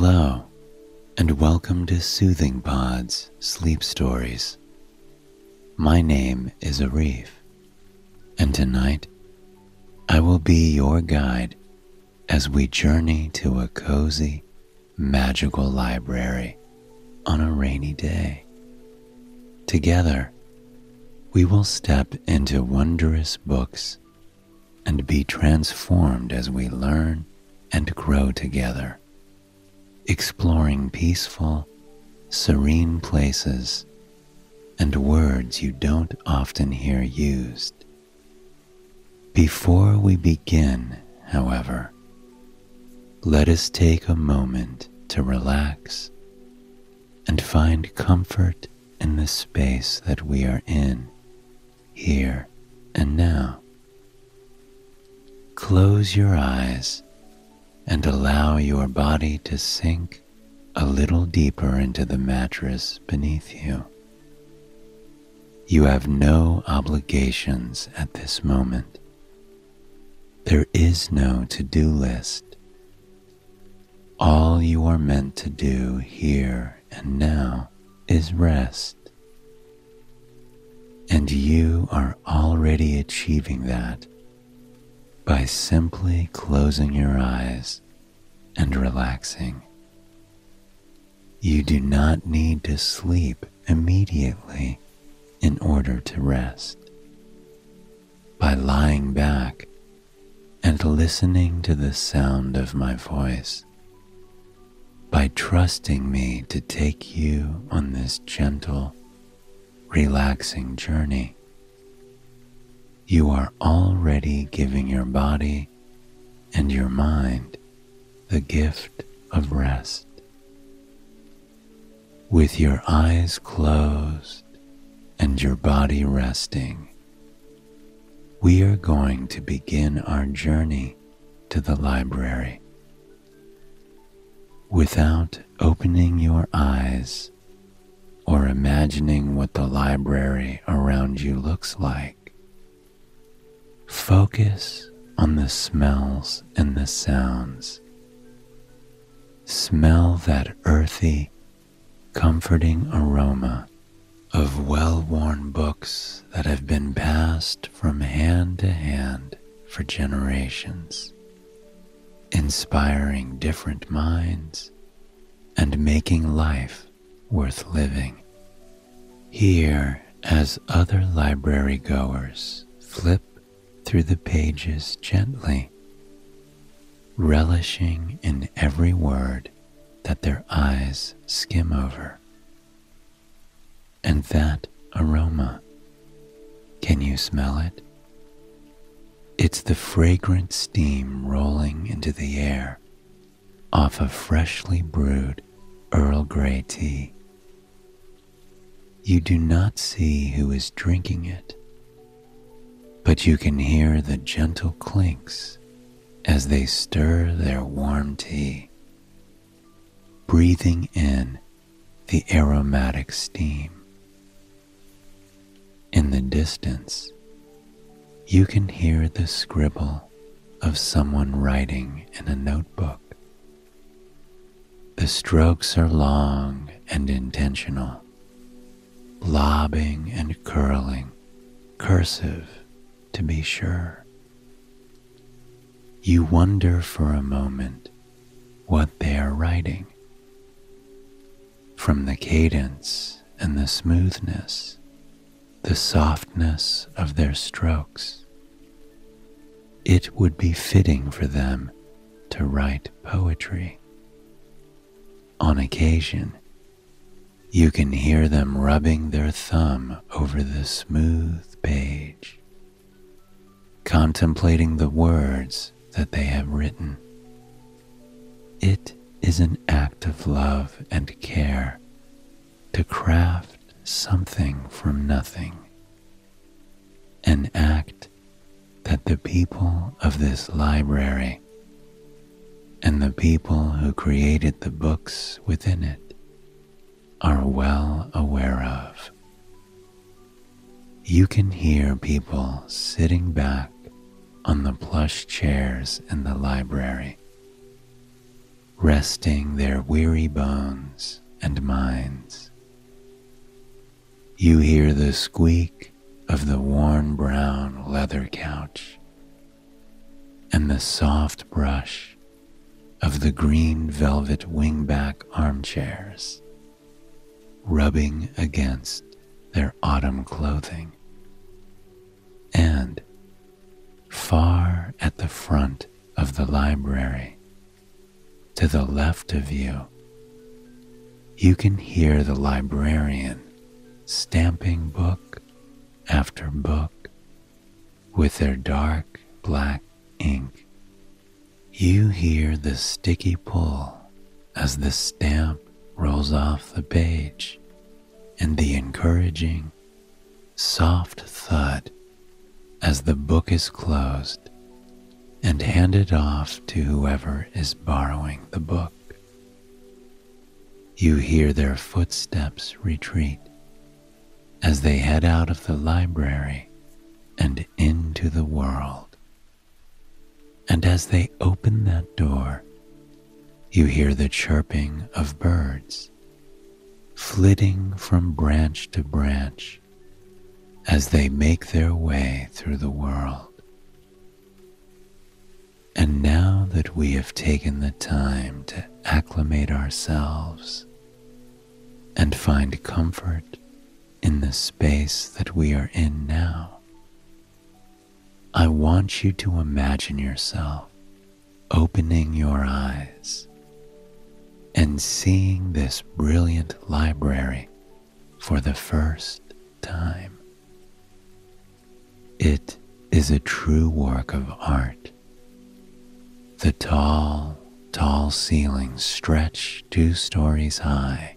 Hello, and welcome to Soothing Pod's Sleep Stories. My name is Arif, and tonight I will be your guide as we journey to a cozy, magical library on a rainy day. Together, we will step into wondrous books and be transformed as we learn and grow together exploring peaceful, serene places and words you don't often hear used. Before we begin, however, let us take a moment to relax and find comfort in the space that we are in, here and now. Close your eyes and allow your body to sink a little deeper into the mattress beneath you. You have no obligations at this moment. There is no to do list. All you are meant to do here and now is rest. And you are already achieving that by simply closing your eyes and relaxing. You do not need to sleep immediately in order to rest. By lying back and listening to the sound of my voice, by trusting me to take you on this gentle, relaxing journey, you are already giving your body and your mind the gift of rest. With your eyes closed and your body resting, we are going to begin our journey to the library. Without opening your eyes or imagining what the library around you looks like, Focus on the smells and the sounds. Smell that earthy, comforting aroma of well worn books that have been passed from hand to hand for generations, inspiring different minds and making life worth living. Here, as other library goers flip through the pages gently, relishing in every word that their eyes skim over. And that aroma, can you smell it? It's the fragrant steam rolling into the air off of freshly brewed Earl Grey tea. You do not see who is drinking it, but you can hear the gentle clinks as they stir their warm tea, breathing in the aromatic steam. In the distance, you can hear the scribble of someone writing in a notebook. The strokes are long and intentional, lobbing and curling, cursive to be sure. You wonder for a moment what they are writing. From the cadence and the smoothness, the softness of their strokes, it would be fitting for them to write poetry. On occasion, you can hear them rubbing their thumb over the smooth page contemplating the words that they have written. It is an act of love and care to craft something from nothing, an act that the people of this library and the people who created the books within it are well aware of. You can hear people sitting back on the plush chairs in the library, resting their weary bones and minds. You hear the squeak of the worn brown leather couch and the soft brush of the green velvet wingback armchairs rubbing against their autumn clothing. And far at the front of the library, to the left of you, you can hear the librarian stamping book after book with their dark black ink. You hear the sticky pull as the stamp rolls off the page and the encouraging, soft thud as the book is closed and handed off to whoever is borrowing the book. You hear their footsteps retreat as they head out of the library and into the world. And as they open that door, you hear the chirping of birds flitting from branch to branch as they make their way through the world. And now that we have taken the time to acclimate ourselves and find comfort in the space that we are in now, I want you to imagine yourself opening your eyes and seeing this brilliant library for the first time. It is a true work of art. The tall, tall ceilings stretch two stories high,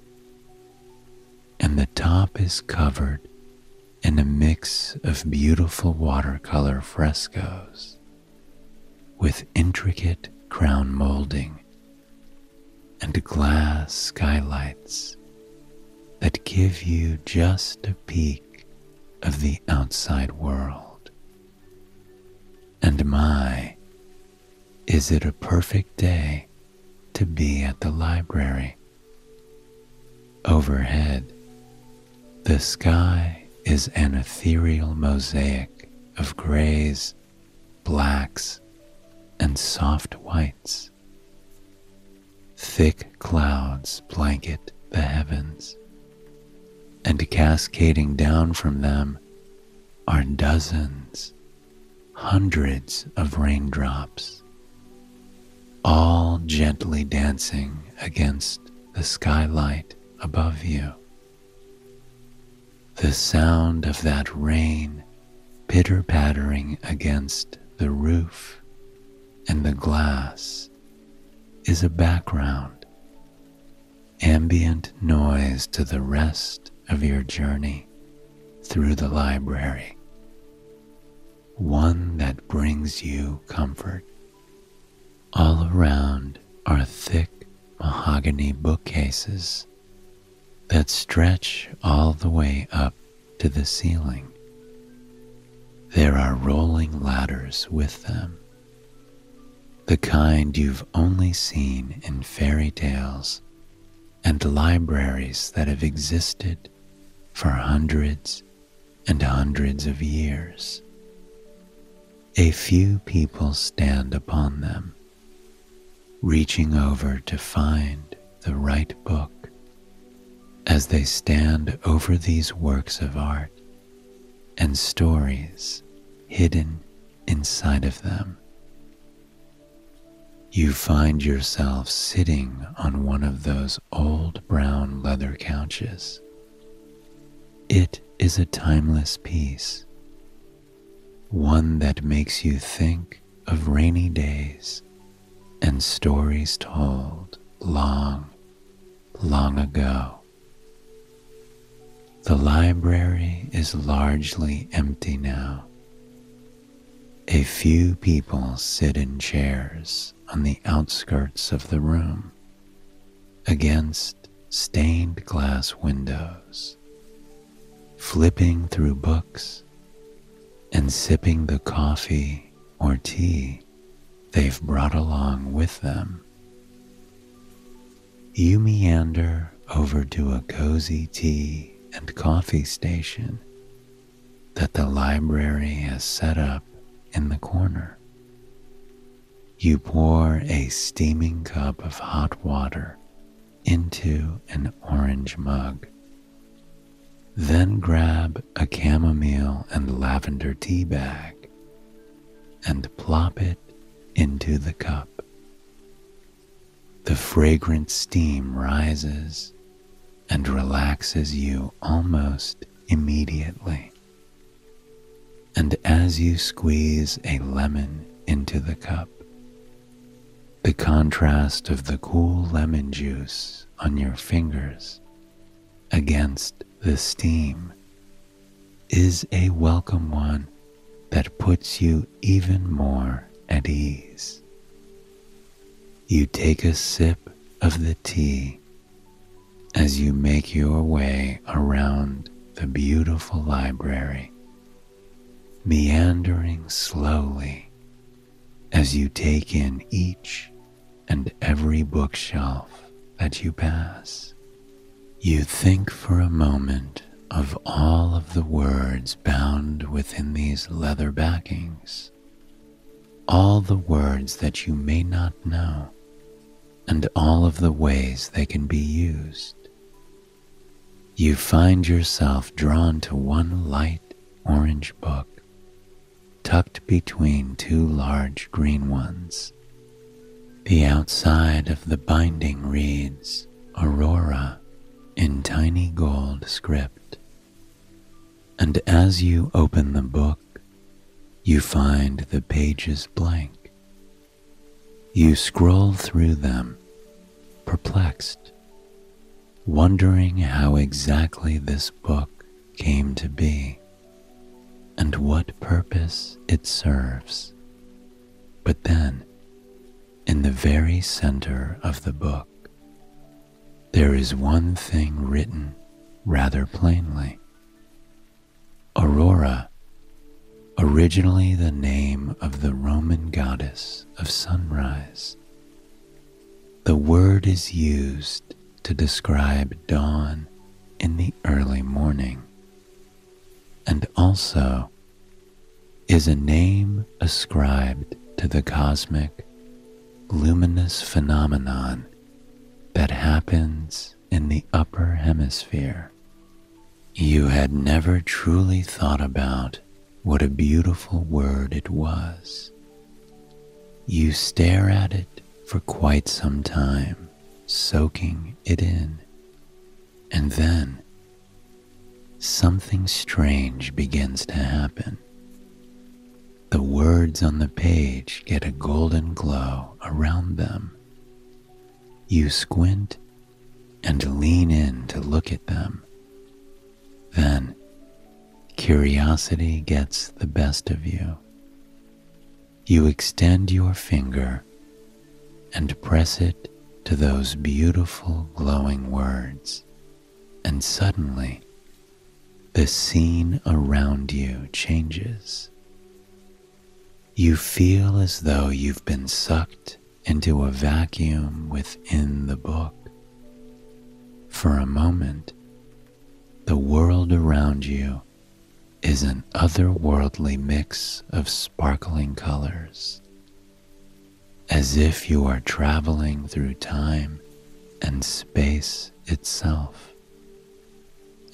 and the top is covered in a mix of beautiful watercolor frescoes with intricate crown molding and glass skylights that give you just a peek of the outside world. And my, is it a perfect day to be at the library? Overhead, the sky is an ethereal mosaic of grays, blacks, and soft whites. Thick clouds blanket the heavens, and cascading down from them are dozens, hundreds of raindrops, all gently dancing against the skylight above you. The sound of that rain pitter pattering against the roof and the glass is a background, ambient noise to the rest of your journey through the library, one that brings you comfort. All around are thick mahogany bookcases that stretch all the way up to the ceiling. There are rolling ladders with them the kind you've only seen in fairy tales and libraries that have existed for hundreds and hundreds of years. A few people stand upon them, reaching over to find the right book as they stand over these works of art and stories hidden inside of them you find yourself sitting on one of those old brown leather couches. It is a timeless piece, one that makes you think of rainy days and stories told long, long ago. The library is largely empty now. A few people sit in chairs on the outskirts of the room against stained glass windows, flipping through books and sipping the coffee or tea they've brought along with them. You meander over to a cozy tea and coffee station that the library has set up in the corner. You pour a steaming cup of hot water into an orange mug. Then grab a chamomile and lavender tea bag and plop it into the cup. The fragrant steam rises and relaxes you almost immediately. And as you squeeze a lemon into the cup, the contrast of the cool lemon juice on your fingers against the steam is a welcome one that puts you even more at ease. You take a sip of the tea as you make your way around the beautiful library, meandering slowly as you take in each and every bookshelf that you pass. You think for a moment of all of the words bound within these leather backings, all the words that you may not know, and all of the ways they can be used. You find yourself drawn to one light orange book tucked between two large green ones. The outside of the binding reads Aurora script. And as you open the book, you find the pages blank. You scroll through them, perplexed, wondering how exactly this book came to be and what purpose it serves. But then, in the very center of the book, there is one thing written rather plainly. Aurora, originally the name of the Roman goddess of sunrise. The word is used to describe dawn in the early morning, and also is a name ascribed to the cosmic luminous phenomenon that happens in the upper hemisphere. You had never truly thought about what a beautiful word it was. You stare at it for quite some time, soaking it in. And then something strange begins to happen. The words on the page get a golden glow around them you squint and lean in to look at them. Then curiosity gets the best of you. You extend your finger and press it to those beautiful glowing words, and suddenly the scene around you changes. You feel as though you've been sucked into a vacuum within the book. For a moment, the world around you is an otherworldly mix of sparkling colors, as if you are traveling through time and space itself.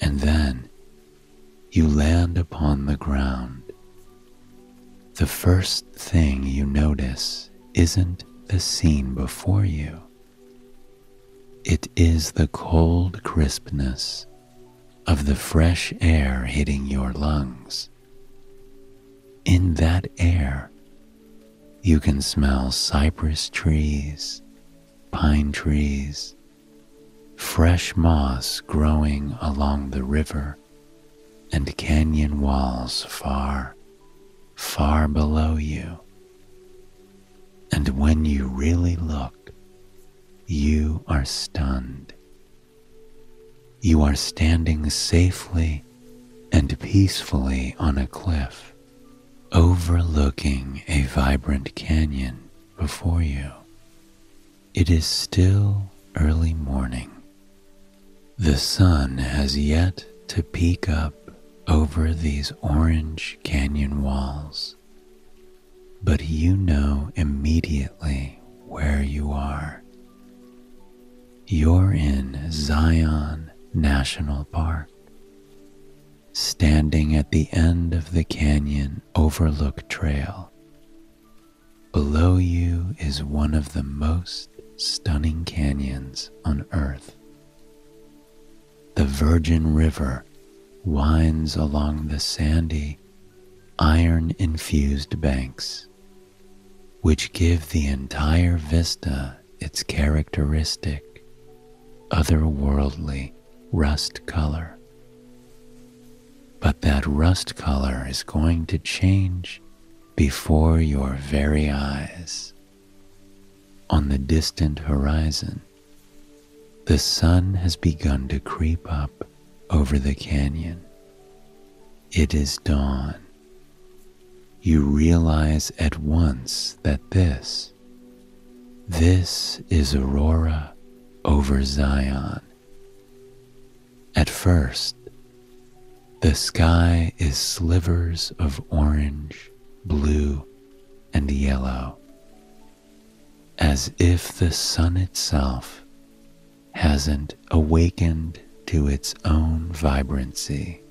And then you land upon the ground. The first thing you notice isn't the scene before you. It is the cold crispness of the fresh air hitting your lungs. In that air, you can smell cypress trees, pine trees, fresh moss growing along the river, and canyon walls far, far below you. And when you really look, you are stunned. You are standing safely and peacefully on a cliff, overlooking a vibrant canyon before you. It is still early morning. The sun has yet to peek up over these orange canyon walls, but you know immediately where you are. You're in Zion National Park, standing at the end of the canyon overlook trail. Below you is one of the most stunning canyons on Earth. The Virgin River winds along the sandy, iron infused banks, which give the entire vista its characteristic, otherworldly rust color. But that rust color is going to change before your very eyes. On the distant horizon, the sun has begun to creep up over the canyon. It is dawn. You realize at once that this, this is Aurora over Zion. At first, the sky is slivers of orange, blue, and yellow, as if the sun itself hasn't awakened to its own vibrancy.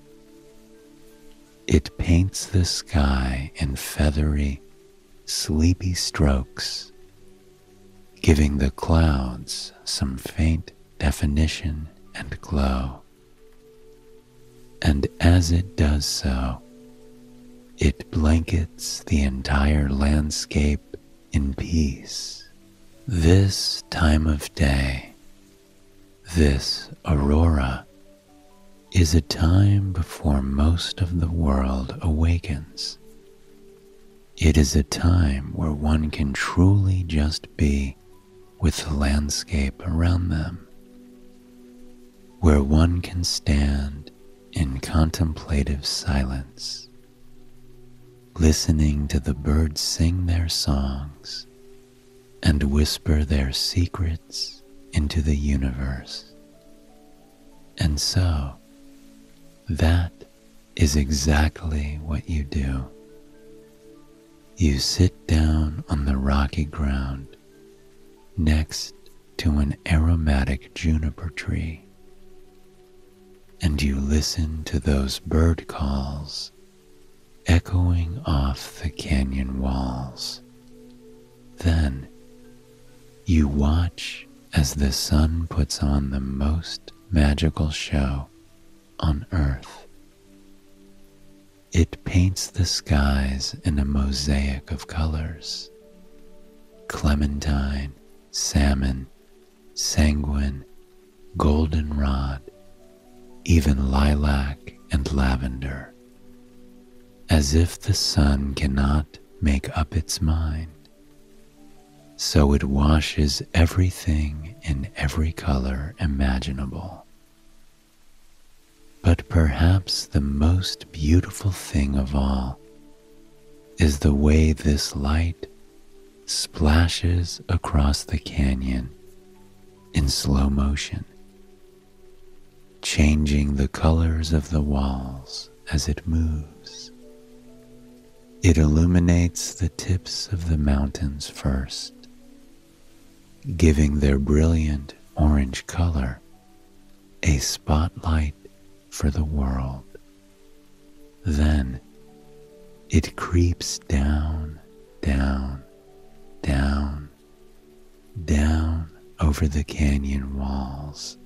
It paints the sky in feathery, sleepy strokes, giving the clouds some faint definition and glow. And as it does so, it blankets the entire landscape in peace. This time of day this aurora is a time before most of the world awakens. It is a time where one can truly just be with the landscape around them, where one can stand in contemplative silence, listening to the birds sing their songs and whisper their secrets into the universe. And so, that is exactly what you do. You sit down on the rocky ground next to an aromatic juniper tree, and you listen to those bird calls echoing off the canyon walls. Then you watch as the sun puts on the most magical show on earth. It paints the skies in a mosaic of colors clementine, salmon, sanguine, goldenrod, even lilac and lavender, as if the sun cannot make up its mind so it washes everything in every color imaginable. But perhaps the most beautiful thing of all is the way this light splashes across the canyon in slow motion, changing the colors of the walls as it moves. It illuminates the tips of the mountains first, giving their brilliant orange color a spotlight for the world. Then it creeps down, down, down, down over the canyon walls,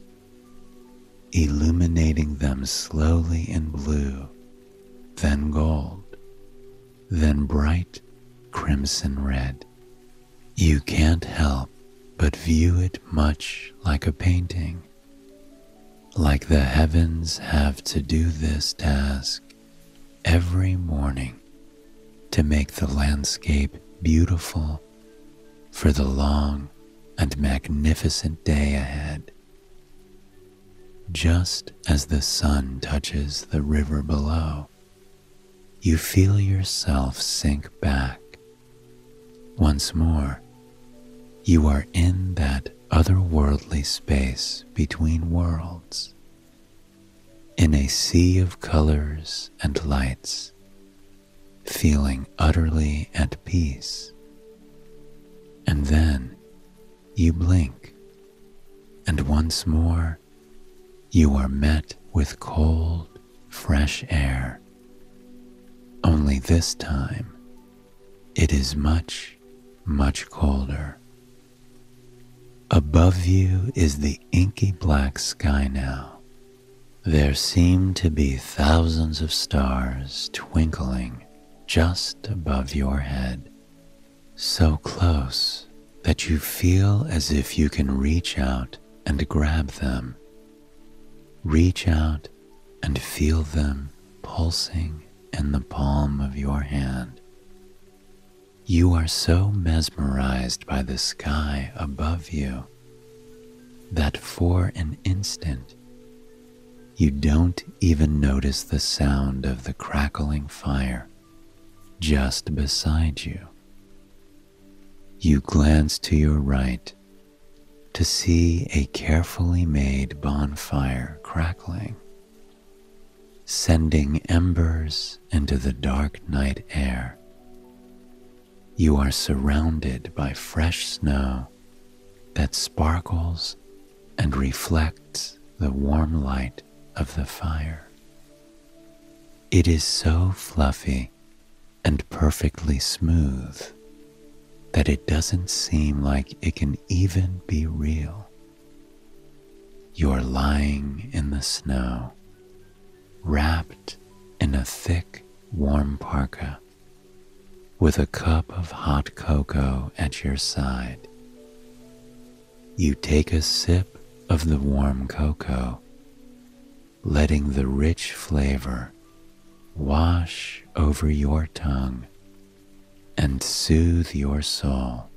illuminating them slowly in blue, then gold, then bright crimson red. You can't help but view it much like a painting, like the heavens have to do this task every morning to make the landscape beautiful for the long and magnificent day ahead. Just as the sun touches the river below, you feel yourself sink back. Once more, you are in that otherworldly space between worlds, in a sea of colors and lights, feeling utterly at peace. And then you blink, and once more you are met with cold, fresh air. Only this time it is much, much colder. Above you is the inky black sky now. There seem to be thousands of stars twinkling just above your head, so close that you feel as if you can reach out and grab them. Reach out and feel them pulsing in the palm of your hand. You are so mesmerized by the sky above you that for an instant you don't even notice the sound of the crackling fire just beside you. You glance to your right to see a carefully made bonfire crackling, sending embers into the dark night air. You are surrounded by fresh snow that sparkles and reflects the warm light of the fire. It is so fluffy and perfectly smooth that it doesn't seem like it can even be real. You're lying in the snow, wrapped in a thick, warm parka, with a cup of hot cocoa at your side. You take a sip of the warm cocoa, letting the rich flavor wash over your tongue and soothe your soul,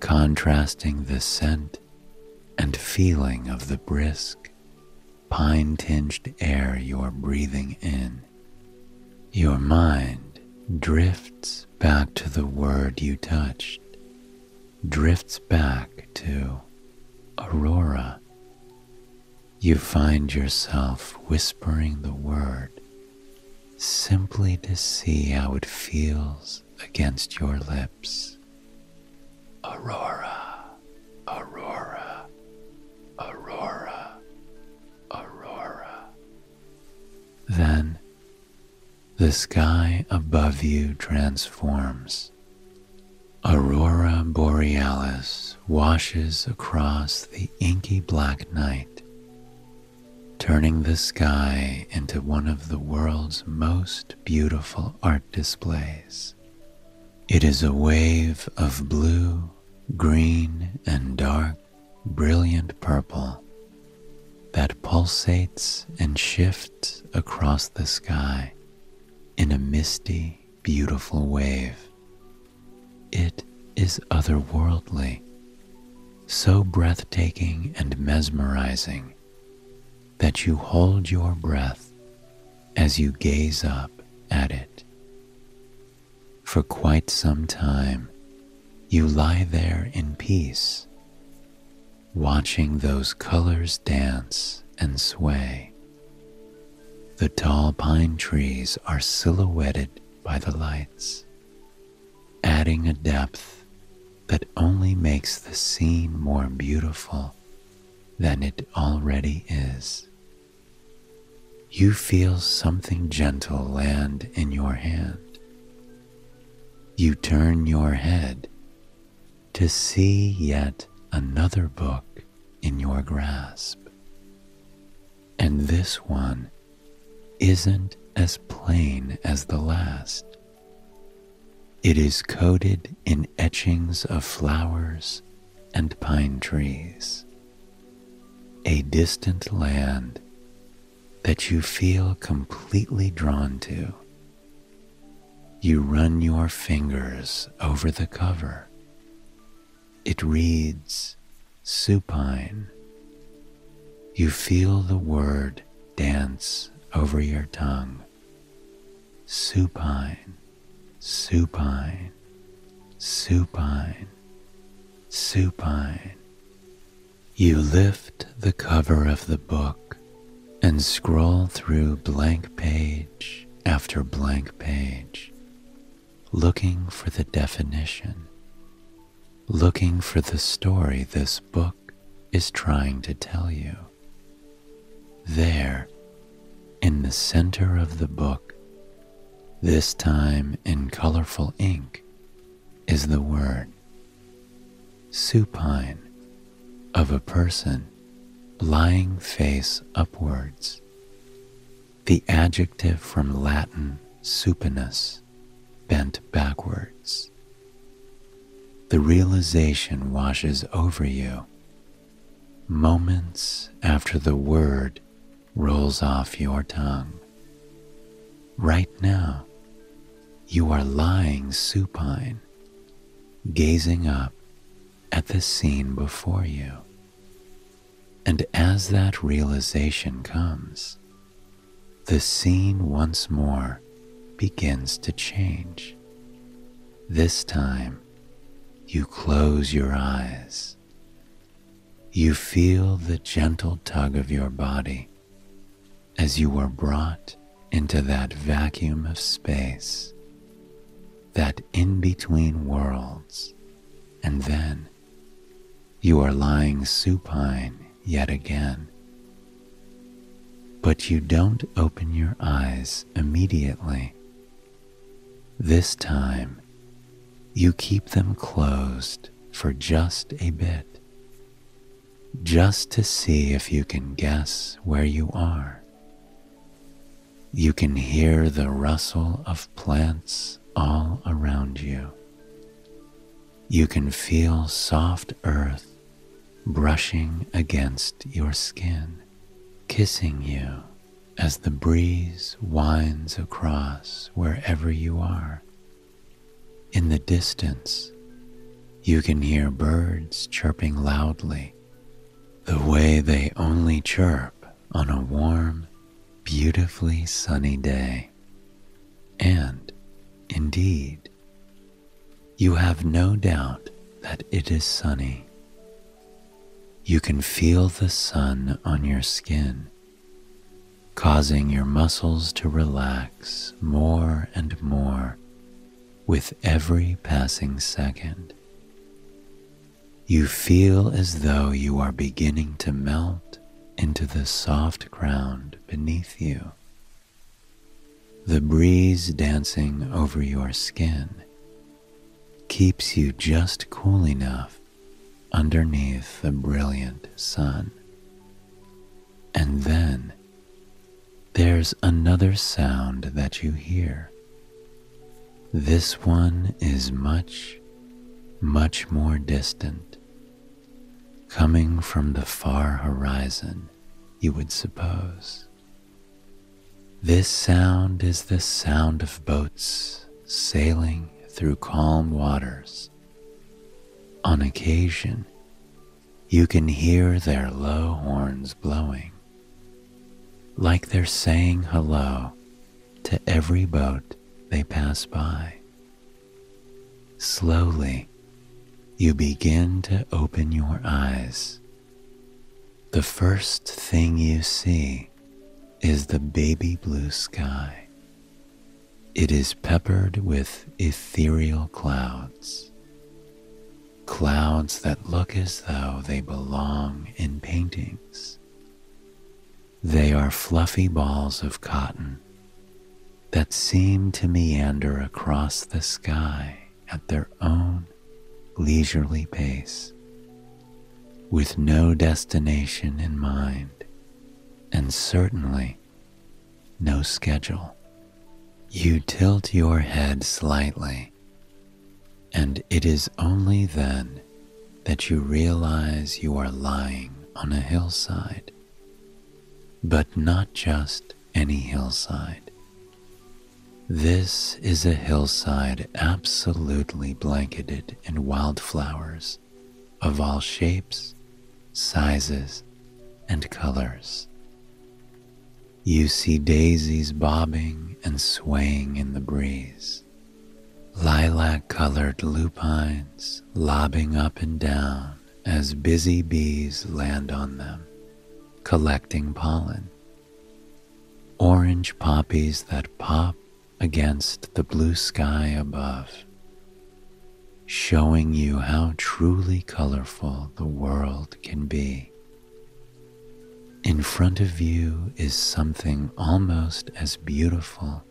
contrasting the scent and feeling of the brisk, pine tinged air you're breathing in. Your mind drifts back to the word you touched, drifts back to Aurora. You find yourself whispering the word simply to see how it feels against your lips. Aurora, Aurora, Aurora, Aurora. Then the sky above you transforms. Aurora borealis washes across the inky black night turning the sky into one of the world's most beautiful art displays. It is a wave of blue, green, and dark, brilliant purple that pulsates and shifts across the sky in a misty, beautiful wave. It is otherworldly, so breathtaking and mesmerizing that you hold your breath as you gaze up at it. For quite some time, you lie there in peace, watching those colors dance and sway. The tall pine trees are silhouetted by the lights, adding a depth that only makes the scene more beautiful than it already is you feel something gentle land in your hand. You turn your head to see yet another book in your grasp. And this one isn't as plain as the last. It is coated in etchings of flowers and pine trees. A distant land that you feel completely drawn to. You run your fingers over the cover. It reads supine. You feel the word dance over your tongue. Supine, supine, supine, supine, You lift the cover of the book and scroll through blank page after blank page, looking for the definition, looking for the story this book is trying to tell you. There, in the center of the book, this time in colorful ink, is the word supine of a person lying face upwards. The adjective from Latin supinus, bent backwards. The realization washes over you moments after the word rolls off your tongue. Right now, you are lying supine, gazing up at the scene before you. And as that realization comes, the scene once more begins to change. This time, you close your eyes. You feel the gentle tug of your body as you are brought into that vacuum of space, that in between worlds, and then you are lying supine yet again. But you don't open your eyes immediately. This time, you keep them closed for just a bit, just to see if you can guess where you are. You can hear the rustle of plants all around you. You can feel soft earth brushing against your skin, kissing you as the breeze winds across wherever you are. In the distance, you can hear birds chirping loudly, the way they only chirp on a warm, beautifully sunny day. And, indeed, you have no doubt that it is sunny you can feel the sun on your skin, causing your muscles to relax more and more with every passing second. You feel as though you are beginning to melt into the soft ground beneath you. The breeze dancing over your skin keeps you just cool enough underneath the brilliant sun. And then there's another sound that you hear. This one is much, much more distant, coming from the far horizon, you would suppose. This sound is the sound of boats sailing through calm waters on occasion, you can hear their low horns blowing, like they're saying hello to every boat they pass by. Slowly, you begin to open your eyes. The first thing you see is the baby blue sky. It is peppered with ethereal clouds clouds that look as though they belong in paintings. They are fluffy balls of cotton that seem to meander across the sky at their own leisurely pace, with no destination in mind, and certainly no schedule. You tilt your head slightly and it is only then that you realize you are lying on a hillside. But not just any hillside. This is a hillside absolutely blanketed in wildflowers of all shapes, sizes, and colors. You see daisies bobbing and swaying in the breeze lilac colored lupines lobbing up and down as busy bees land on them, collecting pollen. Orange poppies that pop against the blue sky above, showing you how truly colorful the world can be. In front of you is something almost as beautiful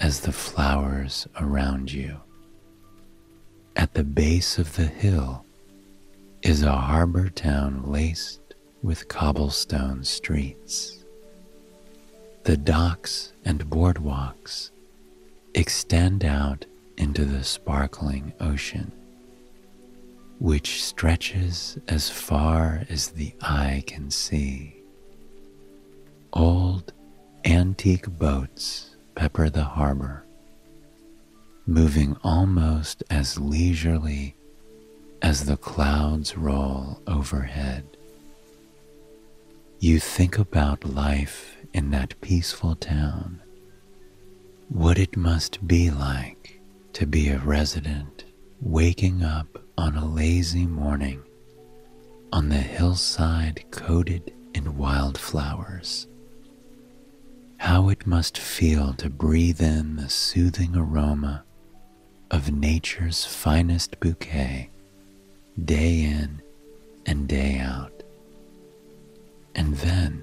as the flowers around you. At the base of the hill is a harbor town laced with cobblestone streets. The docks and boardwalks extend out into the sparkling ocean, which stretches as far as the eye can see. Old antique boats pepper the harbor, moving almost as leisurely as the clouds roll overhead. You think about life in that peaceful town, what it must be like to be a resident waking up on a lazy morning on the hillside coated in wildflowers. How it must feel to breathe in the soothing aroma of nature's finest bouquet day in and day out. And then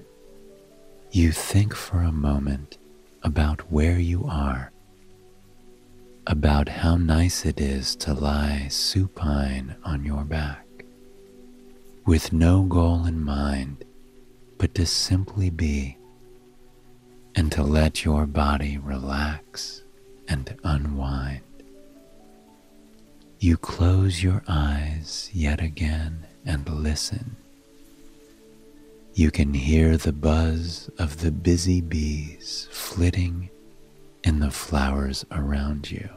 you think for a moment about where you are, about how nice it is to lie supine on your back, with no goal in mind but to simply be and to let your body relax and unwind. You close your eyes yet again and listen. You can hear the buzz of the busy bees flitting in the flowers around you.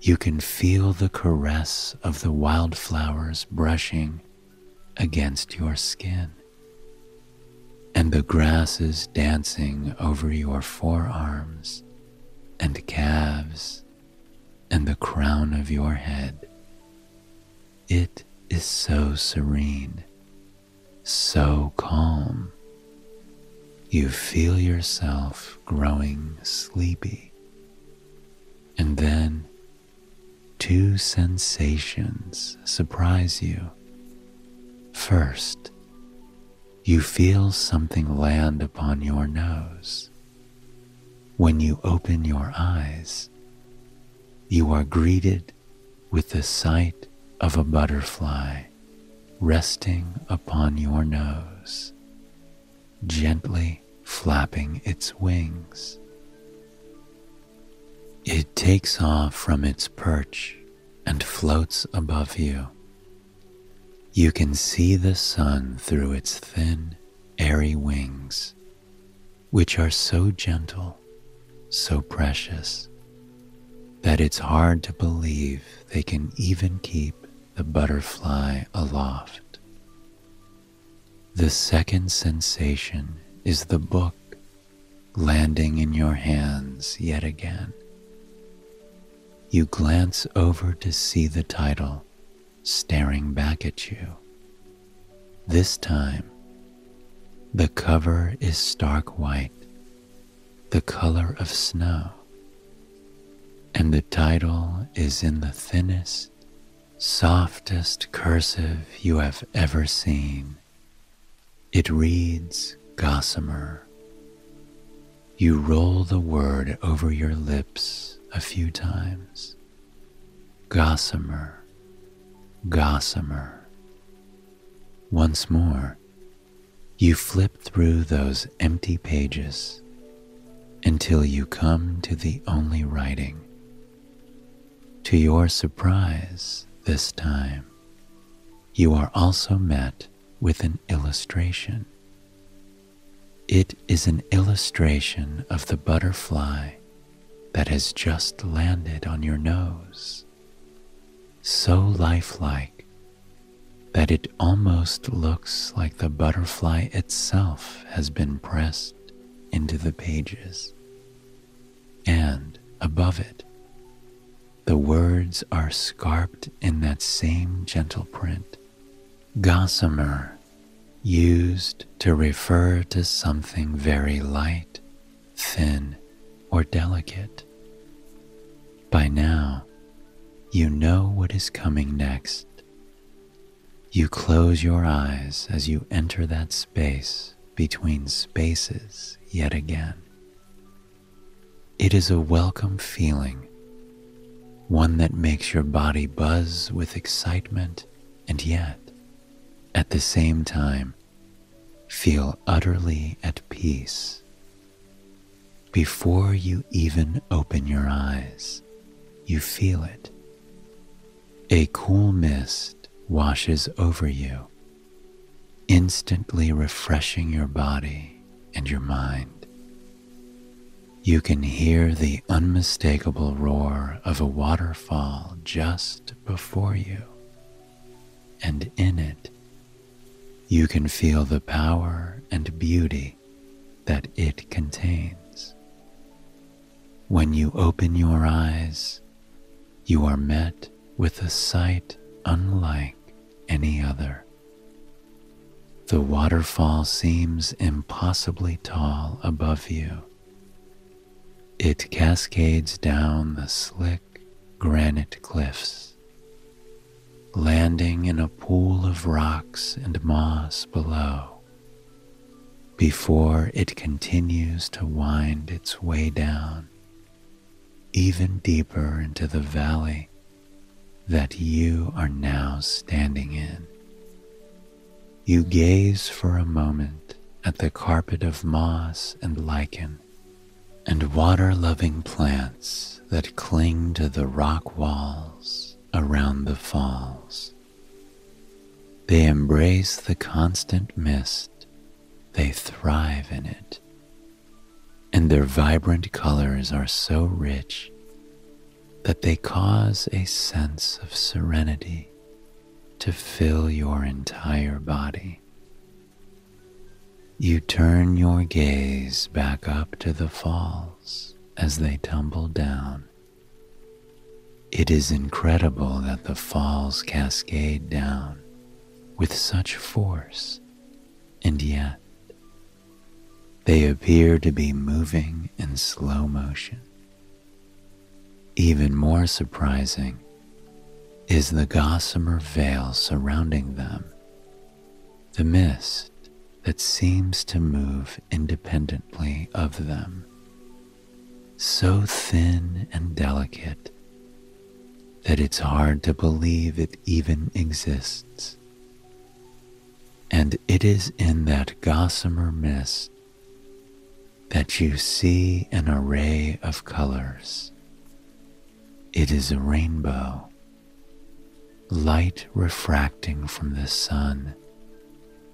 You can feel the caress of the wildflowers brushing against your skin, and the grasses dancing over your forearms and calves and the crown of your head. It is so serene, so calm. You feel yourself growing sleepy. And then two sensations surprise you. First, you feel something land upon your nose. When you open your eyes, you are greeted with the sight of a butterfly resting upon your nose, gently flapping its wings. It takes off from its perch and floats above you. You can see the sun through its thin, airy wings, which are so gentle, so precious that it's hard to believe they can even keep the butterfly aloft. The second sensation is the book landing in your hands yet again. You glance over to see the title staring back at you. This time, the cover is stark white, the color of snow and the title is in the thinnest, softest cursive you have ever seen. It reads Gossamer. You roll the word over your lips a few times. Gossamer, Gossamer. Once more, you flip through those empty pages until you come to the only writing to your surprise, this time, you are also met with an illustration. It is an illustration of the butterfly that has just landed on your nose, so lifelike that it almost looks like the butterfly itself has been pressed into the pages. And above it, the words are scarped in that same gentle print. Gossamer, used to refer to something very light, thin, or delicate. By now, you know what is coming next. You close your eyes as you enter that space between spaces yet again. It is a welcome feeling, one that makes your body buzz with excitement and yet, at the same time, feel utterly at peace. Before you even open your eyes, you feel it. A cool mist washes over you, instantly refreshing your body and your mind. You can hear the unmistakable roar of a waterfall just before you, and in it, you can feel the power and beauty that it contains. When you open your eyes, you are met with a sight unlike any other. The waterfall seems impossibly tall above you. It cascades down the slick granite cliffs, landing in a pool of rocks and moss below, before it continues to wind its way down even deeper into the valley that you are now standing in. You gaze for a moment at the carpet of moss and lichen and water loving plants that cling to the rock walls around the falls. They embrace the constant mist, they thrive in it and their vibrant colors are so rich that they cause a sense of serenity to fill your entire body. You turn your gaze back up to the falls as they tumble down. It is incredible that the falls cascade down with such force, and yet they appear to be moving in slow motion. Even more surprising is the gossamer veil surrounding them, the mist that seems to move independently of them, so thin and delicate that it's hard to believe it even exists. And it is in that gossamer mist that you see an array of colors. It is a rainbow, light refracting from the sun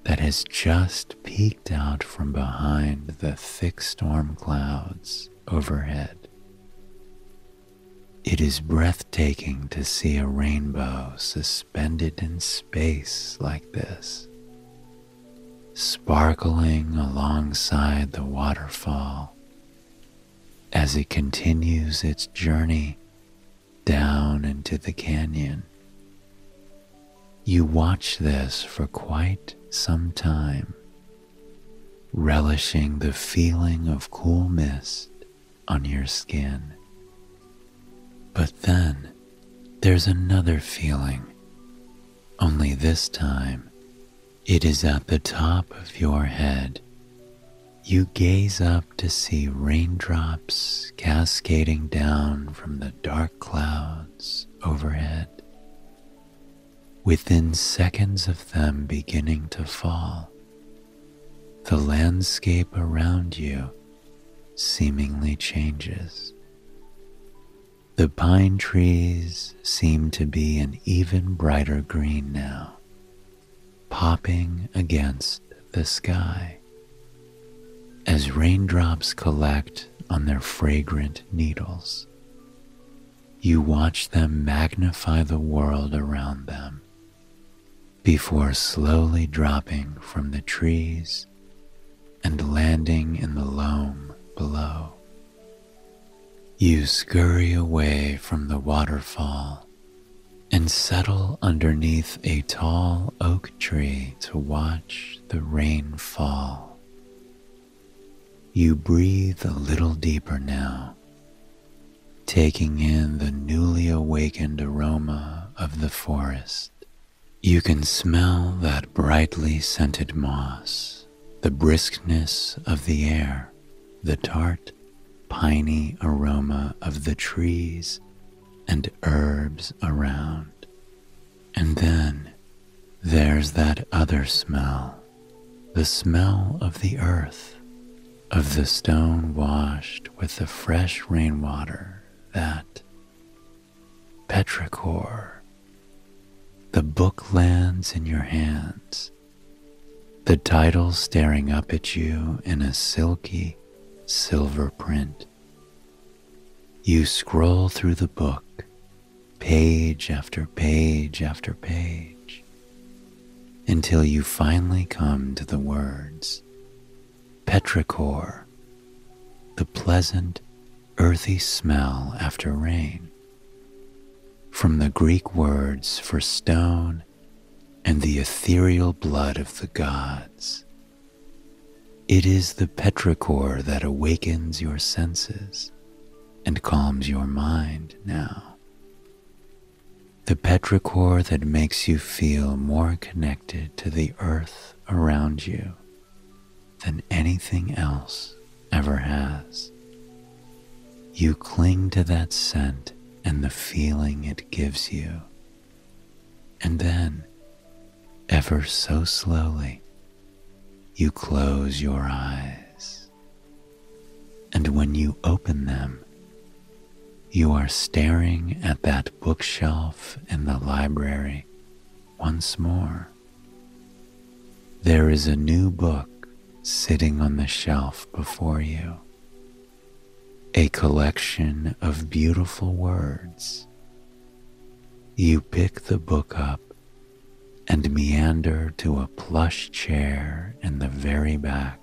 that has just peeked out from behind the thick storm clouds overhead. It is breathtaking to see a rainbow suspended in space like this sparkling alongside the waterfall as it continues its journey down into the canyon. You watch this for quite some time, relishing the feeling of cool mist on your skin. But then there's another feeling, only this time it is at the top of your head. You gaze up to see raindrops cascading down from the dark clouds overhead. Within seconds of them beginning to fall, the landscape around you seemingly changes. The pine trees seem to be an even brighter green now popping against the sky as raindrops collect on their fragrant needles. You watch them magnify the world around them before slowly dropping from the trees and landing in the loam below. You scurry away from the waterfall and settle underneath a tall oak tree to watch the rain fall. You breathe a little deeper now, taking in the newly awakened aroma of the forest. You can smell that brightly scented moss, the briskness of the air, the tart piney aroma of the trees and herbs around. And then there's that other smell, the smell of the earth, of the stone washed with the fresh rainwater, that petrichor. The book lands in your hands, the title staring up at you in a silky, silver print. You scroll through the book, page after page after page, until you finally come to the words petrichor, the pleasant, earthy smell after rain. From the Greek words for stone and the ethereal blood of the gods. It is the petrichor that awakens your senses and calms your mind now. The petrichor that makes you feel more connected to the earth around you than anything else ever has. You cling to that scent and the feeling it gives you. And then, ever so slowly, you close your eyes. And when you open them, you are staring at that bookshelf in the library once more. There is a new book sitting on the shelf before you, a collection of beautiful words. You pick the book up and meander to a plush chair in the very back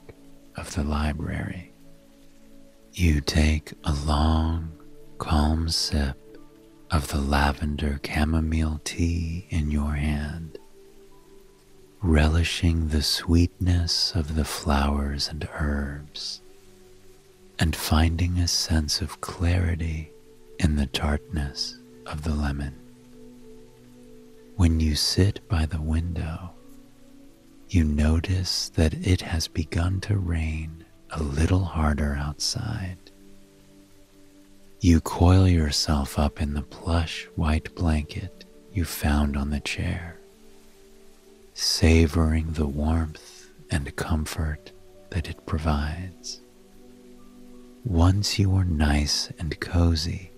of the library. You take a long, calm sip of the lavender chamomile tea in your hand, relishing the sweetness of the flowers and herbs, and finding a sense of clarity in the tartness of the lemon. When you sit by the window, you notice that it has begun to rain a little harder outside. You coil yourself up in the plush white blanket you found on the chair, savoring the warmth and comfort that it provides. Once you are nice and cozy,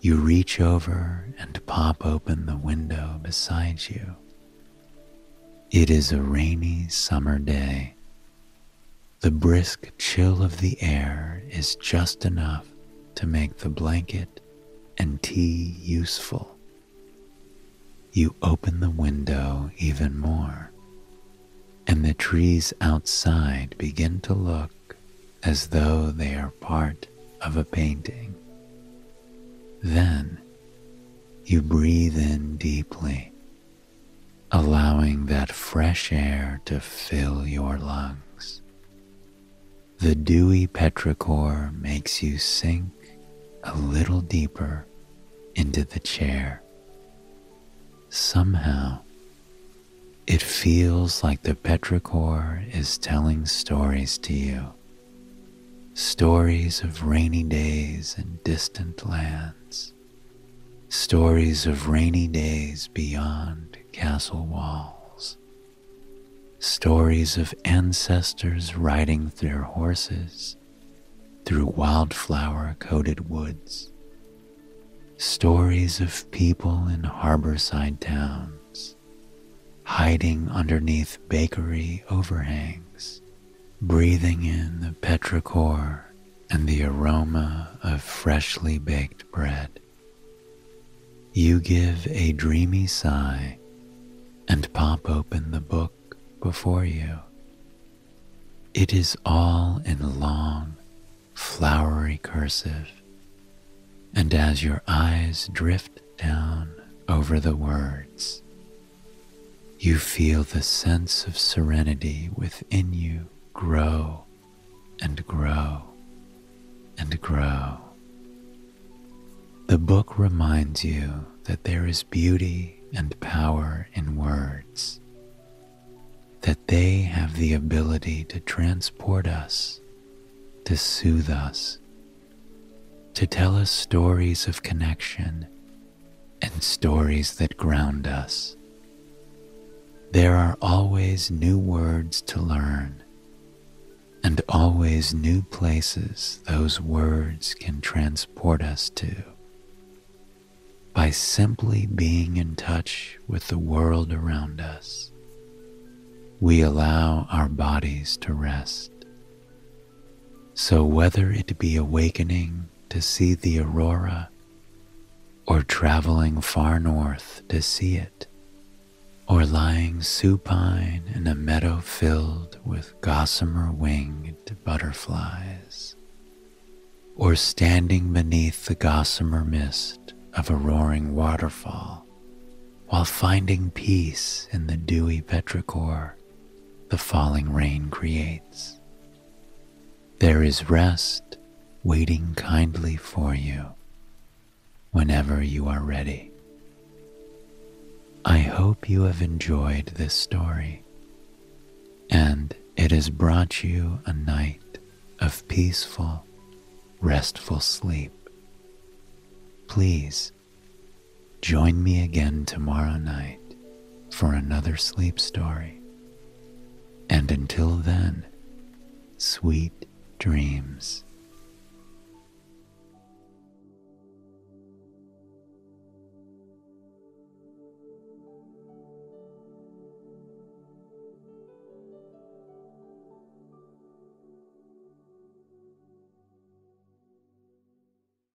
you reach over and pop open the window beside you. It is a rainy summer day. The brisk chill of the air is just enough to make the blanket and tea useful. You open the window even more, and the trees outside begin to look as though they are part of a painting. Then you breathe in deeply, allowing that fresh air to fill your lungs. The dewy petrichor makes you sink a little deeper into the chair. Somehow, it feels like the petrichor is telling stories to you. Stories of rainy days in distant lands, stories of rainy days beyond castle walls, stories of ancestors riding their horses through wildflower coated woods, stories of people in harborside towns hiding underneath bakery overhangs breathing in the petrichor and the aroma of freshly baked bread. You give a dreamy sigh and pop open the book before you. It is all in long, flowery cursive And as your eyes drift down over the words, you feel the sense of serenity within you grow and grow and grow. The book reminds you that there is beauty and power in words, that they have the ability to transport us, to soothe us, to tell us stories of connection and stories that ground us. There are always new words to learn and always new places those words can transport us to. By simply being in touch with the world around us, we allow our bodies to rest. So, whether it be awakening to see the aurora or traveling far north to see it, or lying supine in a meadow filled with gossamer winged butterflies, or standing beneath the gossamer mist of a roaring waterfall while finding peace in the dewy petrichor the falling rain creates. There is rest waiting kindly for you whenever you are ready. I hope you have enjoyed this story and it has brought you a night of peaceful, restful sleep. Please join me again tomorrow night for another sleep story. And until then, sweet dreams.